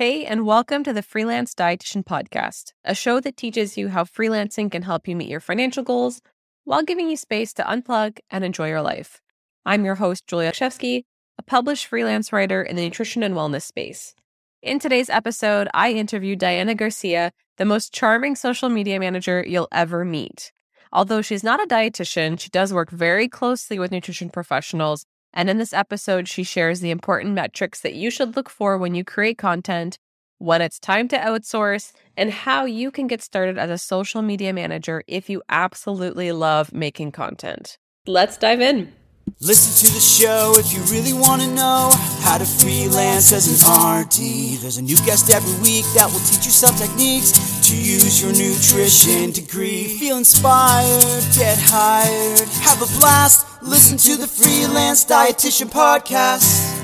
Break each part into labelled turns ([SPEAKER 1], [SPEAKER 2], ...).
[SPEAKER 1] Hey, and welcome to the Freelance Dietitian Podcast, a show that teaches you how freelancing can help you meet your financial goals while giving you space to unplug and enjoy your life. I'm your host, Julia Shevsky, a published freelance writer in the nutrition and wellness space. In today's episode, I interview Diana Garcia, the most charming social media manager you'll ever meet. Although she's not a dietitian, she does work very closely with nutrition professionals and in this episode, she shares the important metrics that you should look for when you create content, when it's time to outsource, and how you can get started as a social media manager if you absolutely love making content. Let's dive in.
[SPEAKER 2] Listen to the show if you really want to know how to freelance as an RD. There's a new guest every week that will teach you some techniques to use your nutrition degree. Feel inspired, get hired, have a blast. Listen to the Freelance Dietitian Podcast.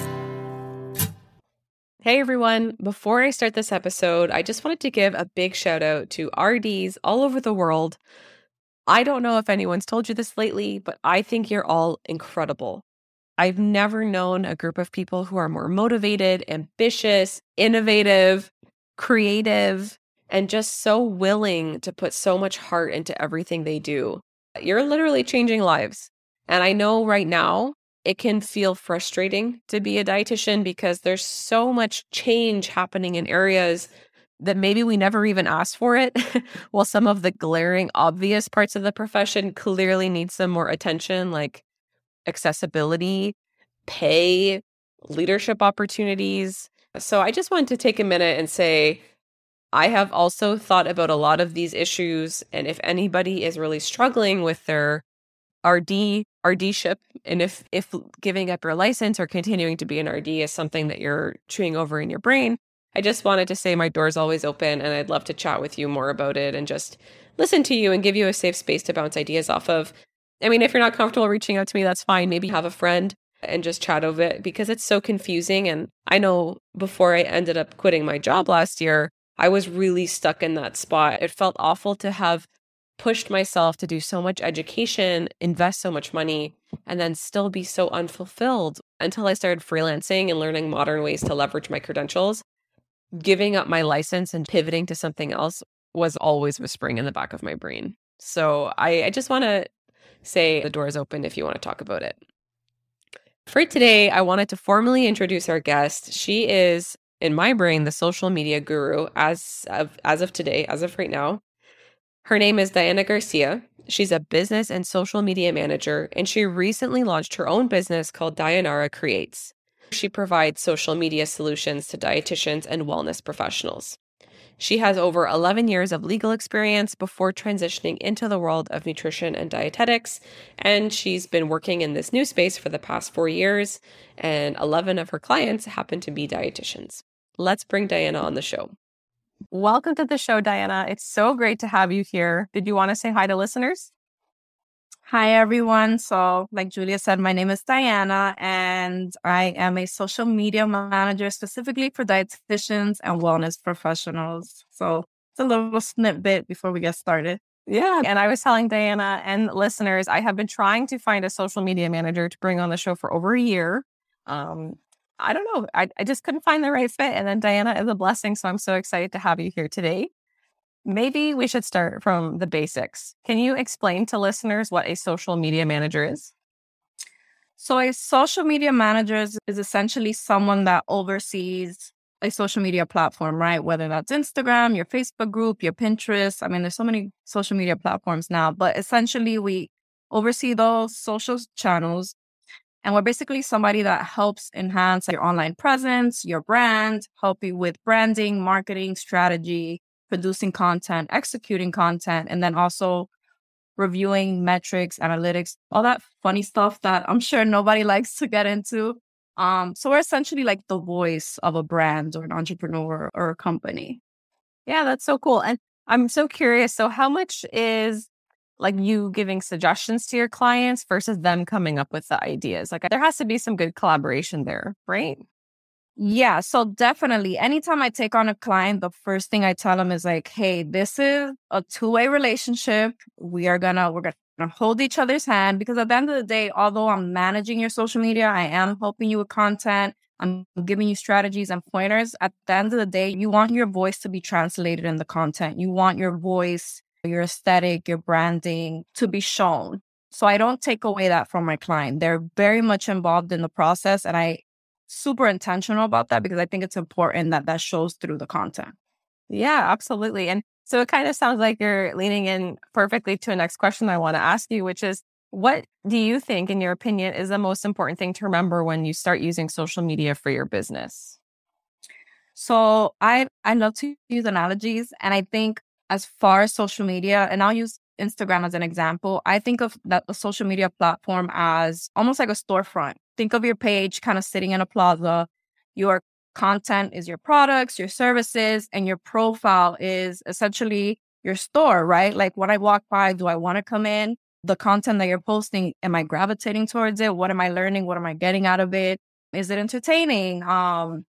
[SPEAKER 1] Hey everyone, before I start this episode, I just wanted to give a big shout out to RDs all over the world I don't know if anyone's told you this lately, but I think you're all incredible. I've never known a group of people who are more motivated, ambitious, innovative, creative, and just so willing to put so much heart into everything they do. You're literally changing lives. And I know right now it can feel frustrating to be a dietitian because there's so much change happening in areas that maybe we never even asked for it, while some of the glaring, obvious parts of the profession clearly need some more attention, like accessibility, pay, leadership opportunities. So I just wanted to take a minute and say, I have also thought about a lot of these issues. And if anybody is really struggling with their RD, RDship, and if if giving up your license or continuing to be an RD is something that you're chewing over in your brain, I just wanted to say my door's always open and I'd love to chat with you more about it and just listen to you and give you a safe space to bounce ideas off of. I mean, if you're not comfortable reaching out to me, that's fine. Maybe have a friend and just chat over it because it's so confusing. And I know before I ended up quitting my job last year, I was really stuck in that spot. It felt awful to have pushed myself to do so much education, invest so much money, and then still be so unfulfilled until I started freelancing and learning modern ways to leverage my credentials giving up my license and pivoting to something else was always whispering in the back of my brain. So I, I just want to say the door is open if you want to talk about it. For today, I wanted to formally introduce our guest. She is, in my brain, the social media guru as of as of today, as of right now. Her name is Diana Garcia. She's a business and social media manager, and she recently launched her own business called Dyanara Creates. She provides social media solutions to dietitians and wellness professionals. She has over 11 years of legal experience before transitioning into the world of nutrition and dietetics, and she's been working in this new space for the past four years, and 11 of her clients happen to be dietitians. Let's bring Diana on the show. Welcome to the show, Diana. It's so great to have you here. Did you want to say hi to listeners?
[SPEAKER 3] Hi, everyone. So, like Julia said, my name is Diana, and I am a social media manager specifically for dietitians and wellness professionals. So, it's a little snippet before we get started.
[SPEAKER 1] Yeah. And I was telling Diana and listeners, I have been trying to find a social media manager to bring on the show for over a year. Um, I don't know. I, I just couldn't find the right fit. And then Diana is a blessing. So I'm so excited to have you here today maybe we should start from the basics. Can you explain to listeners what a social media manager is?
[SPEAKER 3] So, a social media manager is, essentially someone that oversees a social media platform, right? Whether that's Instagram, your Facebook group, your Pinterest. I mean, there's so many social media platforms now, but essentially, we oversee those social channels. And we're basically somebody that helps enhance your online presence, your brand, help you with branding, marketing, strategy, producing content, executing content, and then also reviewing metrics, analytics, all that funny stuff that I'm sure nobody likes to get into. Um, so we're essentially like the voice of a brand or an entrepreneur or a company.
[SPEAKER 1] Yeah, that's so cool. And I'm so curious. So, how much is like you giving suggestions to your clients versus them coming up with the ideas? Like, there has to be some good collaboration there, right?
[SPEAKER 3] Yeah, so definitely. Anytime I take on a client, the first thing I tell them is like, "Hey, this is a two-way relationship. We are gonna we're gonna hold each other's hand because at the end of the day, although I'm managing your social media, I am helping you with content, I'm giving you strategies and pointers. At the end of the day, you want your voice to be translated in the content. You want your voice, your aesthetic, your branding to be shown. So I don't take away that from my client. They're very much involved in the process and I super intentional about that because I think it's important that that shows through the content.
[SPEAKER 1] Yeah, absolutely. And so it kind of sounds like you're leaning in perfectly to a next question I want to ask you, which is what do you think, in your opinion, is the most important thing to remember when you start using social media for your business?
[SPEAKER 3] So I I love to use analogies, and I think as far as social media, and I'll use Instagram as an example. I think of that a social media platform as almost like a storefront. Think of your page kind of sitting in a plaza. Your content is your products, your services, and your profile is essentially your store, right? Like when I walk by, do I want to come in? the content that you're posting, am I gravitating towards it? What am I learning? What am I getting out of it? Is it entertaining? Um,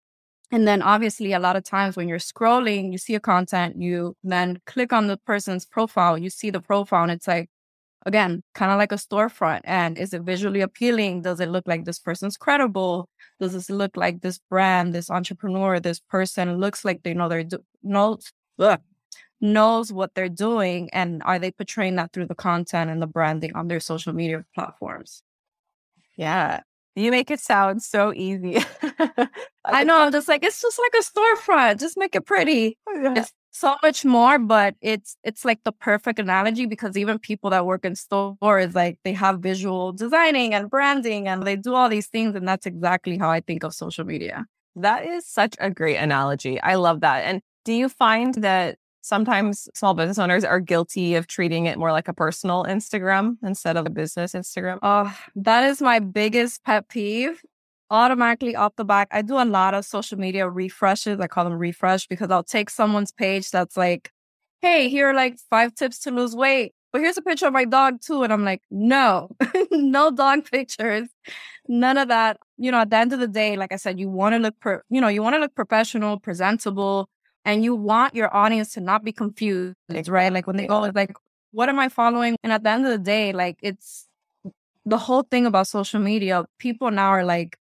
[SPEAKER 3] and then obviously a lot of times when you're scrolling, you see a content, you then click on the person's profile, you see the profile and it's like, again, kind of like a storefront. And is it visually appealing? Does it look like this person's credible? Does this look like this brand, this entrepreneur, this person looks like they know they're do- knows, ugh, knows what they're doing and are they portraying that through the content and the branding on their social media platforms?
[SPEAKER 1] Yeah. You make it sound so easy.
[SPEAKER 3] I know. I'm just like, it's just like a storefront. Just make it pretty. Oh, it's so much more, but it's it's like the perfect analogy because even people that work in stores, like they have visual designing and branding and they do all these things. And that's exactly how I think of social media.
[SPEAKER 1] That is such a great analogy. I love that. And do you find that sometimes small business owners are guilty of treating it more like a personal Instagram instead of a business Instagram.
[SPEAKER 3] Oh, that is my biggest pet peeve. Automatically off the back, I do a lot of social media refreshes. I call them refresh because I'll take someone's page that's like, hey, here are like five tips to lose weight. But here's a picture of my dog too. And I'm like, no, no dog pictures. None of that. You know, at the end of the day, like I said, you want to look, per, you know, you want to look professional, presentable and you want your audience to not be confused, right? Like when they go, like, what am I following? And at the end of the day, like it's the whole thing about social media. People now are like,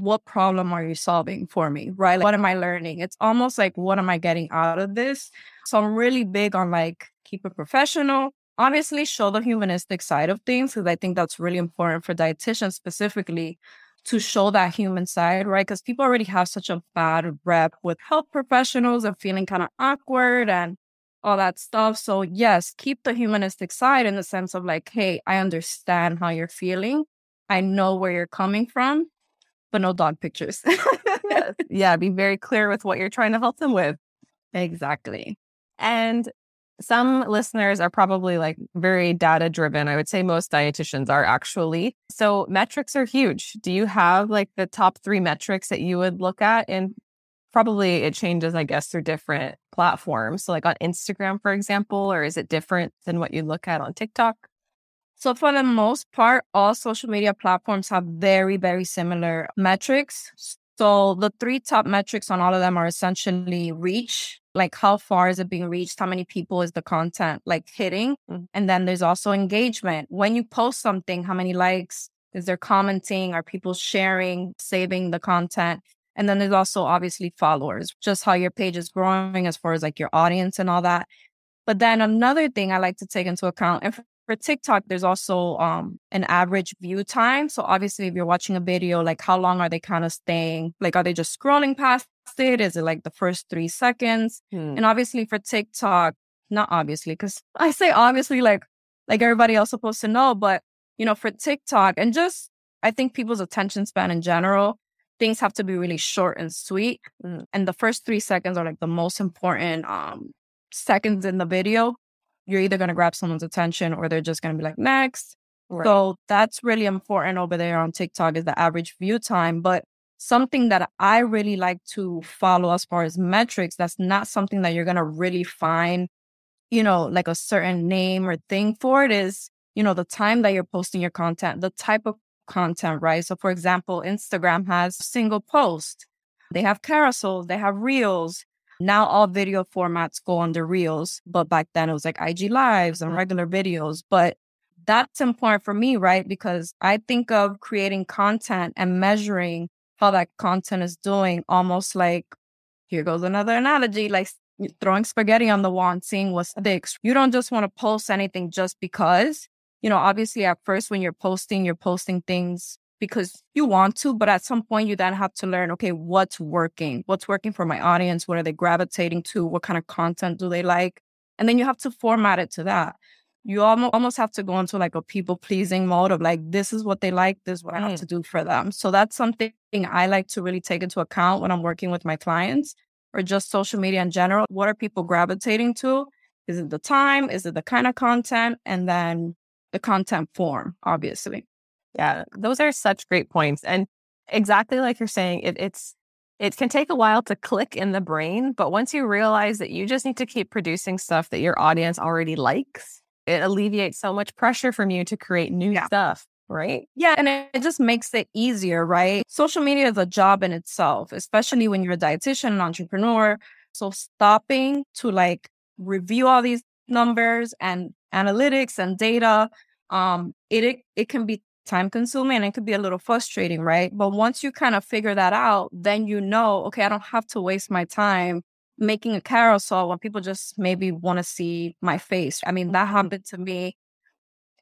[SPEAKER 3] what problem are you solving for me? Right? Like, what am I learning? It's almost like, what am I getting out of this? So I'm really big on like, keep it professional. Obviously, show the humanistic side of things because I think that's really important for dietitians specifically to show that human side, right? Because people already have such a bad rep with health professionals and feeling kind of awkward and all that stuff. So, yes, keep the humanistic side in the sense of like, hey, I understand how you're feeling. I know where you're coming from, but no dog pictures.
[SPEAKER 1] yes. Yeah, be very clear with what you're trying to help them with.
[SPEAKER 3] Exactly.
[SPEAKER 1] And some listeners are probably like very data driven. I would say most dietitians are actually. So metrics are huge. Do you have like the top three metrics that you would look at? And probably it changes, I guess, through different platforms. So like on Instagram, for example, or is it different than what you look at on TikTok?
[SPEAKER 3] So for the most part, all social media platforms have very, very similar metrics. So the three top metrics on all of them are essentially reach, like how far is it being reached? How many people is the content like hitting? Mm-hmm. And then there's also engagement. When you post something, how many likes is there commenting? Are people sharing, saving the content? And then there's also obviously followers, just how your page is growing as far as like your audience and all that. But then another thing I like to take into account, and for TikTok, there's also um, an average view time. So obviously, if you're watching a video, like how long are they kind of staying? Like, are they just scrolling past it? Is it like the first three seconds? Hmm. And obviously, for TikTok, not obviously, because I say obviously, like like everybody else supposed to know, but you know, for TikTok and just I think people's attention span in general, things have to be really short and sweet. Mm. And the first three seconds are like the most important um seconds in the video you're either going to grab someone's attention or they're just going to be like, next. Right. So that's really important over there on TikTok is the average view time. But something that I really like to follow as far as metrics, that's not something that you're going to really find, you know, like a certain name or thing for it is, you know, the time that you're posting your content, the type of content, right? So for example, Instagram has single post. They have carousels, they have reels, now all video formats go on the reels, but back then it was like IG lives and mm-hmm. regular videos. But that's important for me, right? Because I think of creating content and measuring how that content is doing, almost like here goes another analogy, like throwing spaghetti on the wall and seeing what sticks. You don't just want to post anything just because. You know, obviously at first when you're posting, you're posting things because you want to, but at some point you then have to learn, okay, what's working? What's working for my audience? What are they gravitating to? What kind of content do they like? And then you have to format it to that. You almost have to go into like a people pleasing mode of like, this is what they like, this is what I have mm. to do for them. So that's something I like to really take into account when I'm working with my clients or just social media in general. What are people gravitating to? Is it the time? Is it the kind of content? And then the content form, obviously.
[SPEAKER 1] Yeah, those are such great points. And exactly like you're saying, it, it's it can take a while to click in the brain, but once you realize that you just need to keep producing stuff that your audience already likes, it alleviates so much pressure from you to create new yeah. stuff, right?
[SPEAKER 3] Yeah, and it, it just makes it easier, right? Social media is a job in itself, especially when you're a dietitian and entrepreneur. So stopping to like review all these numbers and analytics and data, um, it, it, it can be time consuming and it could be a little frustrating, right? But once you kind of figure that out, then you know, okay, I don't have to waste my time making a carousel when people just maybe want to see my face. I mean, that mm-hmm. happened to me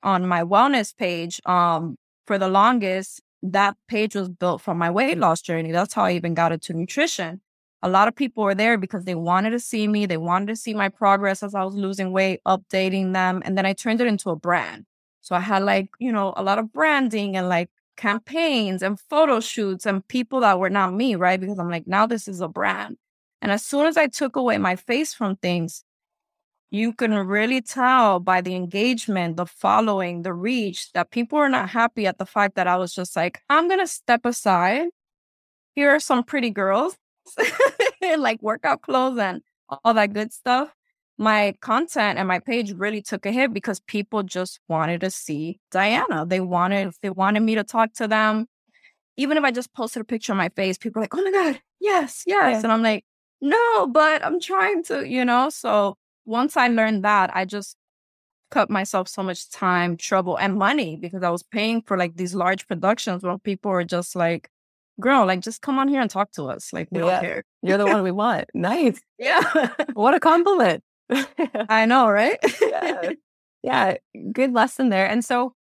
[SPEAKER 3] on my wellness page. Um, for the longest, that page was built from my weight loss journey. That's how I even got into nutrition. A lot of people were there because they wanted to see me. They wanted to see my progress as I was losing weight, updating them. And then I turned it into a brand. So I had like, you know, a lot of branding and like campaigns and photo shoots and people that were not me, right? Because I'm like, now this is a brand. And as soon as I took away my face from things, you can really tell by the engagement, the following, the reach that people are not happy at the fact that I was just like, I'm going to step aside. Here are some pretty girls like workout clothes and all that good stuff my content and my page really took a hit because people just wanted to see Diana. They wanted they wanted me to talk to them. Even if I just posted a picture of my face, people are like, "Oh my god, yes, yes," yeah. and I'm like, "No, but I'm trying to," you know. So once I learned that, I just cut myself so much time, trouble, and money because I was paying for like these large productions where people were just like, girl, like just come on here and talk to us. Like we yeah. don't care.
[SPEAKER 1] You're the one we want. Nice.
[SPEAKER 3] Yeah.
[SPEAKER 1] what a compliment.
[SPEAKER 3] I know, right?
[SPEAKER 1] yeah. yeah, good lesson there. And so,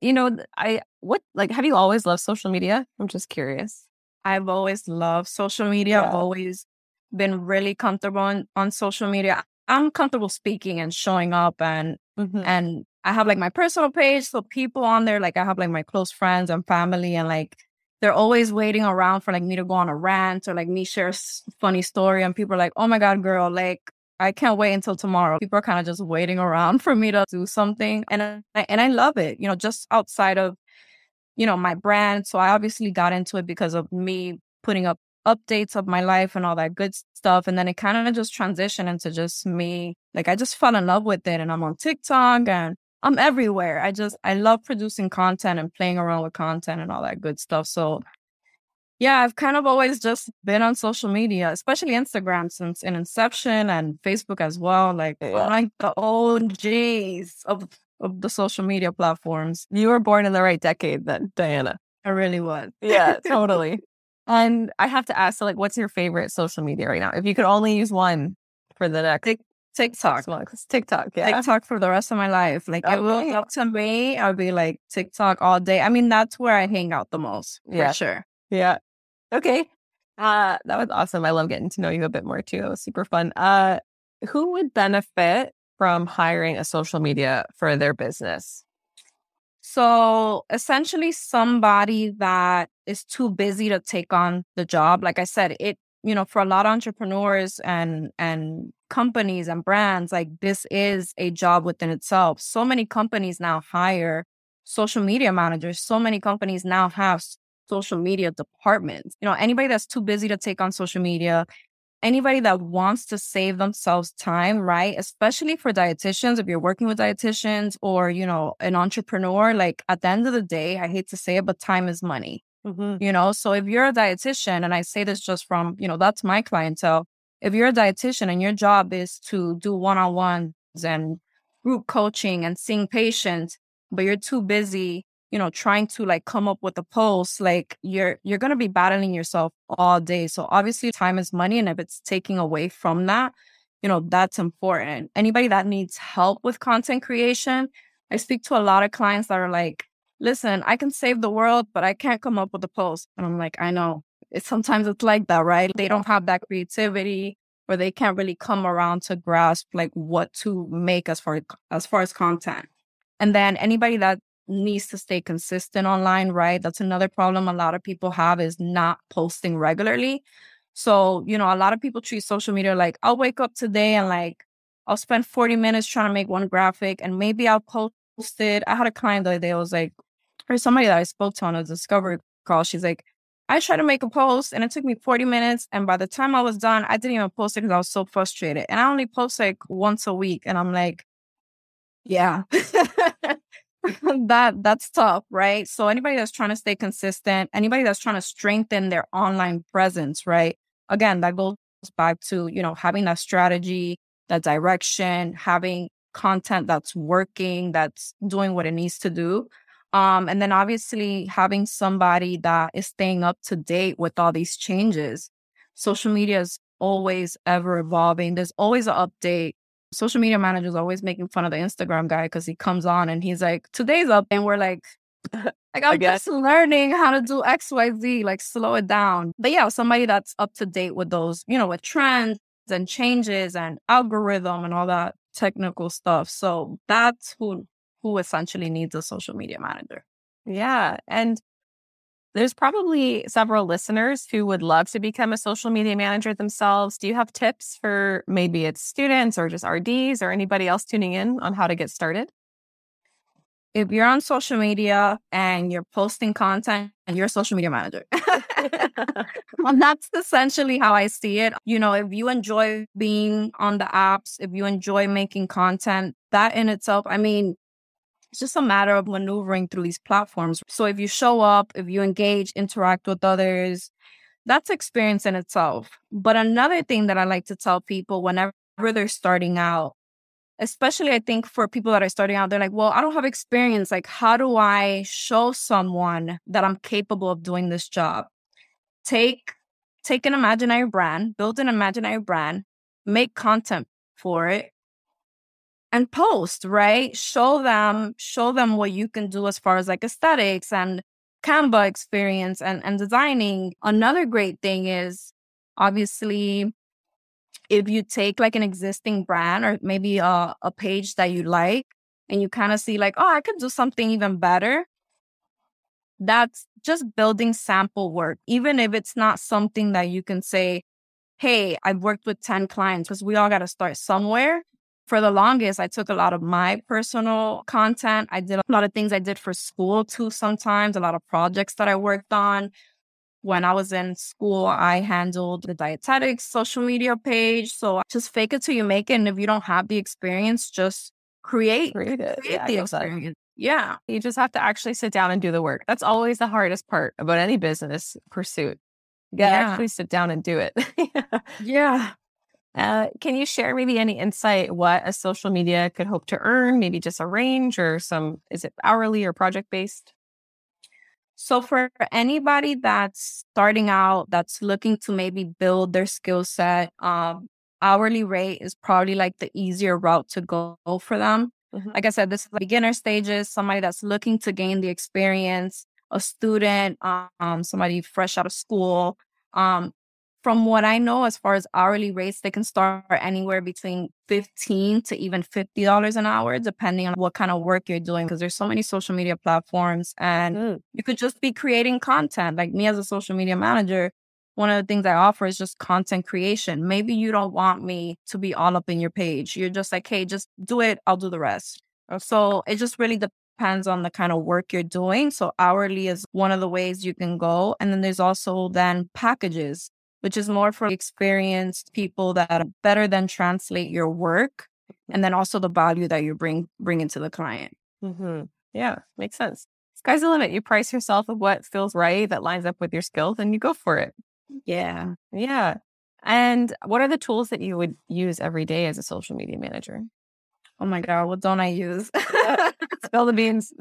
[SPEAKER 1] you know, I what like have you always loved social media? I'm just curious.
[SPEAKER 3] I've always loved social media. Yeah. I've always been really comfortable on, on social media. I'm comfortable speaking and showing up and mm-hmm. and I have like my personal page. So people on there, like I have like my close friends and family and like they're always waiting around for like me to go on a rant or like me share a funny story and people are like, oh my God, girl, like I can't wait until tomorrow. People are kind of just waiting around for me to do something. And I, and I love it, you know, just outside of, you know, my brand. So I obviously got into it because of me putting up updates of my life and all that good stuff. And then it kind of just transitioned into just me. Like I just fell in love with it and I'm on TikTok and I'm everywhere. I just, I love producing content and playing around with content and all that good stuff. So yeah, I've kind of always just been on social media, especially Instagram since in inception and Facebook as well. Like yeah. like the OGs of of the social media platforms.
[SPEAKER 1] You were born in the right decade then, Diana.
[SPEAKER 3] I really was.
[SPEAKER 1] Yeah, totally. and I have to ask, so like, what's your favorite social media right now? If you could only use one for the next
[SPEAKER 3] TikTok.
[SPEAKER 1] TikTok, yeah.
[SPEAKER 3] TikTok for the rest of my life. Like okay. it will up to me, I'll be like TikTok all day. I mean, that's where I hang out the most, yeah. for sure.
[SPEAKER 1] Yeah. Okay. Uh, that was awesome. I love getting to know you a bit more too. It was super fun. Uh, who would benefit from hiring a social media for their business?
[SPEAKER 3] So essentially, somebody that is too busy to take on the job. Like I said, it you know for a lot of entrepreneurs and and companies and brands, like this is a job within itself. So many companies now hire social media managers. So many companies now have social media departments. You know, anybody that's too busy to take on social media, anybody that wants to save themselves time, right? Especially for dietitians, if you're working with dietitians or, you know, an entrepreneur, like at the end of the day, I hate to say it, but time is money. Mm-hmm. You know, so if you're a dietitian, and I say this just from, you know, that's my clientele. If you're a dietitian and your job is to do one on ones and group coaching and seeing patients, but you're too busy you know, trying to like come up with a post, like you're you're gonna be battling yourself all day. So obviously time is money. And if it's taking away from that, you know, that's important. Anybody that needs help with content creation, I speak to a lot of clients that are like, listen, I can save the world, but I can't come up with a post. And I'm like, I know. It's sometimes it's like that, right? They don't have that creativity or they can't really come around to grasp like what to make as far as far as content. And then anybody that needs to stay consistent online, right? That's another problem a lot of people have is not posting regularly. So, you know, a lot of people treat social media like I'll wake up today and like I'll spend 40 minutes trying to make one graphic and maybe I'll post it. I had a client the other day, I was like, or somebody that I spoke to on a discovery call, she's like, I tried to make a post and it took me 40 minutes. And by the time I was done, I didn't even post it because I was so frustrated. And I only post like once a week. And I'm like, yeah. that that's tough, right? So anybody that's trying to stay consistent, anybody that's trying to strengthen their online presence, right? Again, that goes back to, you know, having that strategy, that direction, having content that's working, that's doing what it needs to do. Um, and then obviously having somebody that is staying up to date with all these changes. Social media is always ever evolving. There's always an update social media manager is always making fun of the Instagram guy because he comes on and he's like, today's up. And we're like, like I'm just learning how to do XYZ, like slow it down. But yeah, somebody that's up to date with those, you know, with trends and changes and algorithm and all that technical stuff. So that's who who essentially needs a social media manager.
[SPEAKER 1] Yeah. And there's probably several listeners who would love to become a social media manager themselves. Do you have tips for maybe it's students or just RDs or anybody else tuning in on how to get started?
[SPEAKER 3] If you're on social media and you're posting content and you're a social media manager, well, that's essentially how I see it. You know, if you enjoy being on the apps, if you enjoy making content, that in itself, I mean, it's just a matter of maneuvering through these platforms. So if you show up, if you engage, interact with others, that's experience in itself. But another thing that I like to tell people whenever they're starting out, especially I think for people that are starting out, they're like, well, I don't have experience. Like, how do I show someone that I'm capable of doing this job? Take take an imaginary brand, build an imaginary brand, make content for it, and post, right? Show them, show them what you can do as far as like aesthetics and Canva experience and, and designing. Another great thing is obviously if you take like an existing brand or maybe a, a page that you like and you kind of see like, oh, I could do something even better. That's just building sample work, even if it's not something that you can say, hey, I've worked with 10 clients because we all got to start somewhere for the longest, I took a lot of my personal content. I did a lot of things I did for school too, sometimes, a lot of projects that I worked on. When I was in school, I handled the dietetics social media page. So just fake it till you make it. And if you don't have the experience, just create,
[SPEAKER 1] create it.
[SPEAKER 3] Create yeah, the experience. Yeah.
[SPEAKER 1] You just have to actually sit down and do the work. That's always the hardest part about any business pursuit. You gotta yeah. actually sit down and do it.
[SPEAKER 3] yeah.
[SPEAKER 1] Uh, can you share maybe any insight what a social media could hope to earn? Maybe just a range or some, is it hourly or project based?
[SPEAKER 3] So, for anybody that's starting out, that's looking to maybe build their skill set, um, hourly rate is probably like the easier route to go for them. Mm-hmm. Like I said, this is the beginner stages, somebody that's looking to gain the experience, a student, um, somebody fresh out of school. Um, from what I know, as far as hourly rates, they can start anywhere between 15 to even $50 an hour, depending on what kind of work you're doing. Because there's so many social media platforms and mm. you could just be creating content. Like me as a social media manager, one of the things I offer is just content creation. Maybe you don't want me to be all up in your page. You're just like, hey, just do it. I'll do the rest. So it just really depends on the kind of work you're doing. So hourly is one of the ways you can go. And then there's also then packages which is more for experienced people that better than translate your work and then also the value that you bring bring into the client.
[SPEAKER 1] Mm-hmm. Yeah, makes sense. Sky's the limit. You price yourself of what feels right that lines up with your skills, and you go for it.
[SPEAKER 3] Yeah,
[SPEAKER 1] yeah. And what are the tools that you would use every day as a social media manager?
[SPEAKER 3] Oh my god, what don't I use?
[SPEAKER 1] Spill the beans.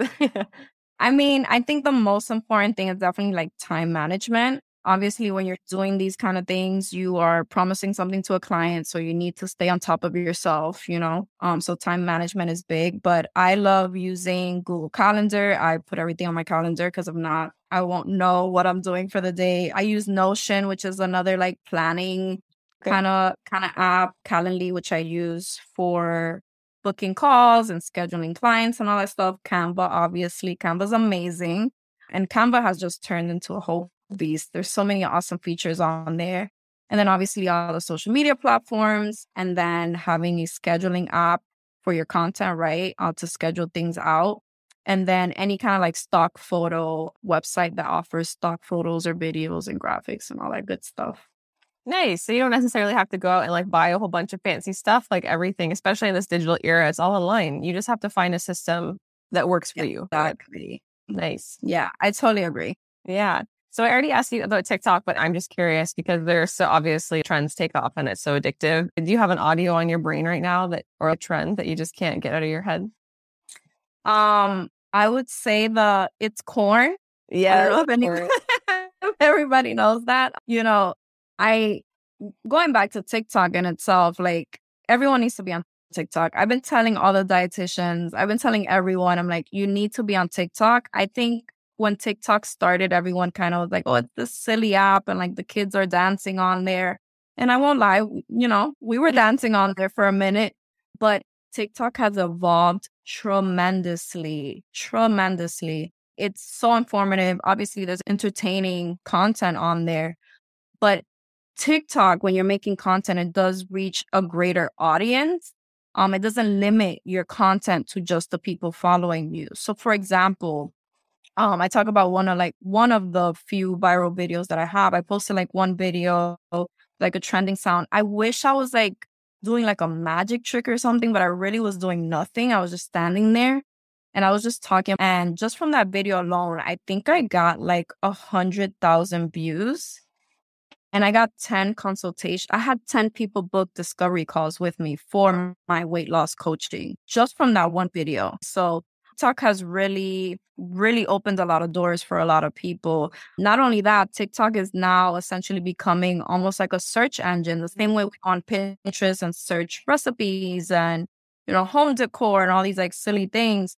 [SPEAKER 3] I mean, I think the most important thing is definitely like time management. Obviously, when you're doing these kind of things, you are promising something to a client. So you need to stay on top of yourself, you know? Um, so time management is big, but I love using Google Calendar. I put everything on my calendar because i'm not, I won't know what I'm doing for the day. I use Notion, which is another like planning kind of kind of app, Calendly, which I use for booking calls and scheduling clients and all that stuff. Canva, obviously, Canva's amazing. And Canva has just turned into a whole beast. There's so many awesome features on there. And then obviously all the social media platforms, and then having a scheduling app for your content, right? Uh, to schedule things out. And then any kind of like stock photo website that offers stock photos or videos and graphics and all that good stuff.
[SPEAKER 1] Nice. So you don't necessarily have to go out and like buy a whole bunch of fancy stuff, like everything, especially in this digital era. It's all online. You just have to find a system that works for you.
[SPEAKER 3] Exactly.
[SPEAKER 1] Nice.
[SPEAKER 3] Yeah, I totally agree.
[SPEAKER 1] Yeah. So I already asked you about TikTok, but I'm just curious because there's so obviously trends take off and it's so addictive. Do you have an audio on your brain right now that or a trend that you just can't get out of your head?
[SPEAKER 3] Um, I would say the it's corn.
[SPEAKER 1] Yeah.
[SPEAKER 3] I don't know if any- everybody knows that. You know, I going back to TikTok in itself, like everyone needs to be on TikTok. I've been telling all the dietitians, I've been telling everyone, I'm like, you need to be on TikTok. I think when TikTok started, everyone kind of was like, oh, it's this silly app and like the kids are dancing on there. And I won't lie, you know, we were dancing on there for a minute, but TikTok has evolved tremendously, tremendously. It's so informative. Obviously, there's entertaining content on there, but TikTok, when you're making content, it does reach a greater audience. Um, it doesn't limit your content to just the people following you. So, for example, um, I talk about one of like one of the few viral videos that I have. I posted like one video, like a trending sound. I wish I was like doing like a magic trick or something, but I really was doing nothing. I was just standing there and I was just talking. And just from that video alone, I think I got like a hundred thousand views and I got 10 consultations. I had 10 people book discovery calls with me for my weight loss coaching just from that one video. So TikTok has really, really opened a lot of doors for a lot of people. Not only that, TikTok is now essentially becoming almost like a search engine, the same way on Pinterest and search recipes and, you know, home decor and all these like silly things.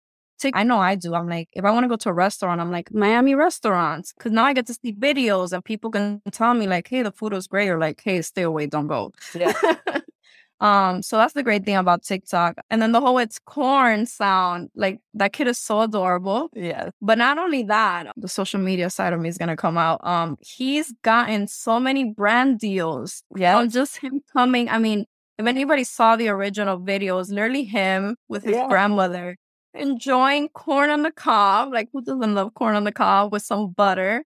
[SPEAKER 3] I know I do. I'm like, if I want to go to a restaurant, I'm like Miami restaurants because now I get to see videos and people can tell me like, hey, the food was great, or like, hey, stay away, don't go.
[SPEAKER 1] Yeah.
[SPEAKER 3] um, so that's the great thing about TikTok. And then the whole it's corn sound, like that kid is so adorable.
[SPEAKER 1] Yeah.
[SPEAKER 3] But not only that, the social media side of me is gonna come out. Um, he's gotten so many brand deals.
[SPEAKER 1] Yeah.
[SPEAKER 3] just him coming. I mean, if anybody saw the original video, it was literally him with his
[SPEAKER 1] Yeah.
[SPEAKER 3] grandmother enjoying corn on the cob. Like, who doesn't love corn on the cob with some butter?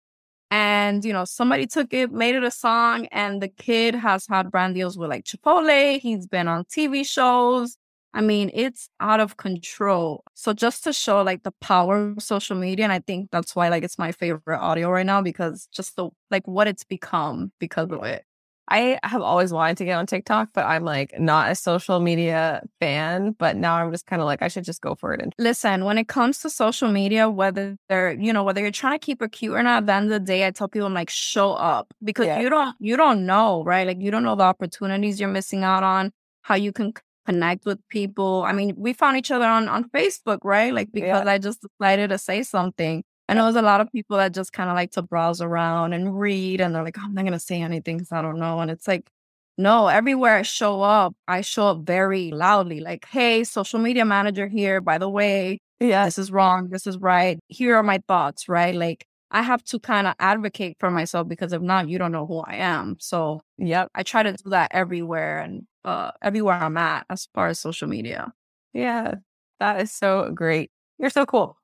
[SPEAKER 3] And, you know, somebody took it, made it a song, and the kid has had brand deals with like Chipotle. He's been on TV shows. I mean, it's out of control. So just to show like the power of social media, and I think that's why like it's my favorite audio right now because just the like what it's become because of it.
[SPEAKER 1] I have always wanted to get on TikTok, but I'm like not a social media fan. But now I'm just kind of like, I should just go for it. And
[SPEAKER 3] Listen, when it comes to social media, whether they're, you know, whether you're trying to keep it cute or not, at the end of the day, I tell people I'm like, show up because
[SPEAKER 1] Yeah.
[SPEAKER 3] you don't, you don't know, right? Like you don't know the opportunities you're missing out on, how you can connect with people. I mean, we found each other on, on Facebook, right? Like because I just decided to say something. And there was a lot of people that just kind of like to browse around and read and they're like, "Oh, I'm not going to say anything because I don't know. And it's like, no, everywhere I show up, I show up very loudly, like, hey, social media manager here. By the way,
[SPEAKER 1] yeah,
[SPEAKER 3] this is wrong. This is right. Here are my thoughts, right? Like, I have to kind of advocate for myself because if not, you don't know who I am. So
[SPEAKER 1] yep,
[SPEAKER 3] I try to do that everywhere and uh, everywhere I'm at as far as social media.
[SPEAKER 1] yeah. That is so great. You're so cool.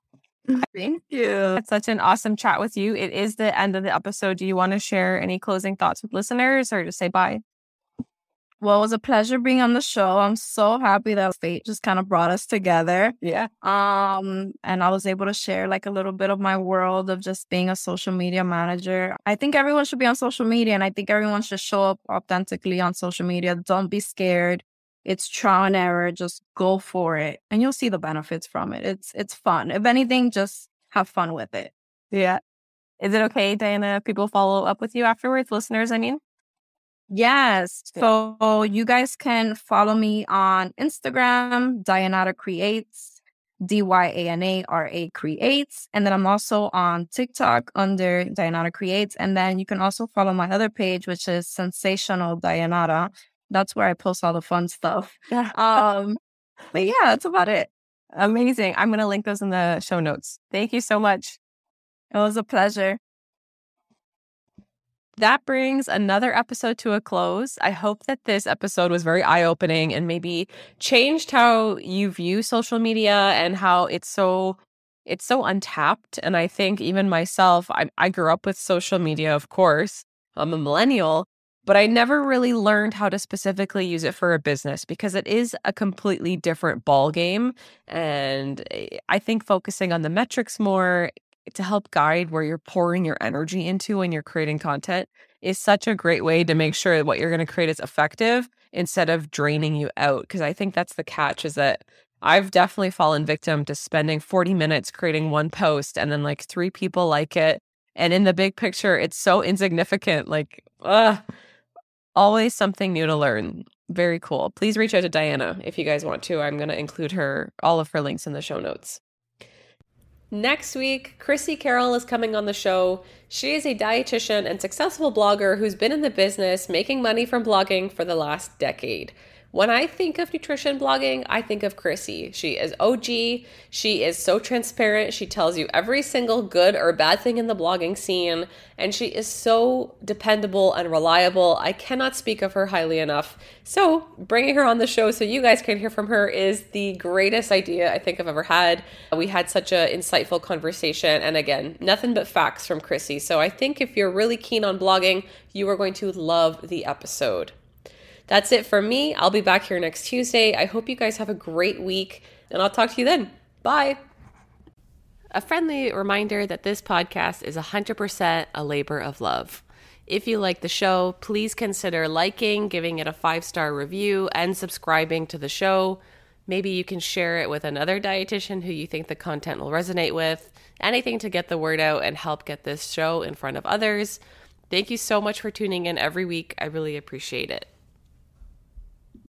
[SPEAKER 3] Thank you.
[SPEAKER 1] It's such an awesome chat with you. It is the end of the episode. Do you want to share any closing thoughts with listeners or just say bye?
[SPEAKER 3] Well, it was a pleasure being on the show. I'm so happy that fate just kind of brought us together.
[SPEAKER 1] Yeah.
[SPEAKER 3] Um, and I was able to share like a little bit of my world of just being a social media manager. I think everyone should be on social media and I think everyone should show up authentically on social media. Don't be scared. It's trial and error. Just go for it and you'll see the benefits from it. It's it's fun. If anything, just have fun with it.
[SPEAKER 1] Yeah. Is it okay, Diana, if people follow up with you afterwards, listeners, I mean?
[SPEAKER 3] Yes. So you guys can follow me on Instagram, Dyanara Creates, D Y A N A R A Creates. And then I'm also on TikTok under Dyanara Creates. And then you can also follow my other page, which is Sensational Dyanara. That's where I post all the fun stuff.
[SPEAKER 1] Yeah.
[SPEAKER 3] Um, but yeah, that's about it.
[SPEAKER 1] Amazing. I'm going to link those in the show notes. Thank you so much.
[SPEAKER 3] It was a pleasure.
[SPEAKER 1] That brings another episode to a close. I hope that this episode was very eye opening and maybe changed how you view social media and how it's so it's so untapped. And I think even myself, I, I grew up with social media, of course. I'm a millennial, but I never really learned how to specifically use it for a business because it is a completely different ball game. And eh, I think focusing on the metrics more to help guide where you're pouring your energy into when you're creating content is such a great way to make sure that what you're going to create is effective instead of draining you out. Because I think that's the catch is that I've definitely fallen victim to spending 40 minutes creating one post and then like three people like it. And in the big picture, it's so insignificant. Like, ugh, always something new to learn. Very cool. Please reach out to Diana if you guys want to. I'm going to include her, all of her links in the show notes. Next week, Chrissy Carroll is coming on the show. She is a dietitian and successful blogger who's been in the business making money from blogging for the last decade. When I think of nutrition blogging, I think of Chrissy. She is OG. She is so transparent. She tells you every single good or bad thing in the blogging scene, and she is so dependable and reliable. I cannot speak of her highly enough. So, bringing her on the show so you guys can hear from her is the greatest idea I think I've ever had. We had such an insightful conversation, and again, nothing but facts from Chrissy. So, I think if you're really keen on blogging, you are going to love the episode. That's it for me. I'll be back here next Tuesday. I hope you guys have a great week, and I'll talk to you then. Bye. A friendly reminder that this podcast is 100% a labor of love. If you like the show, please consider liking, giving it a five star review, and subscribing to the show. Maybe you can share it with another dietitian who you think the content will resonate with. Anything to get the word out and help get this show in front of others. Thank you so much for tuning in every week. I really appreciate it.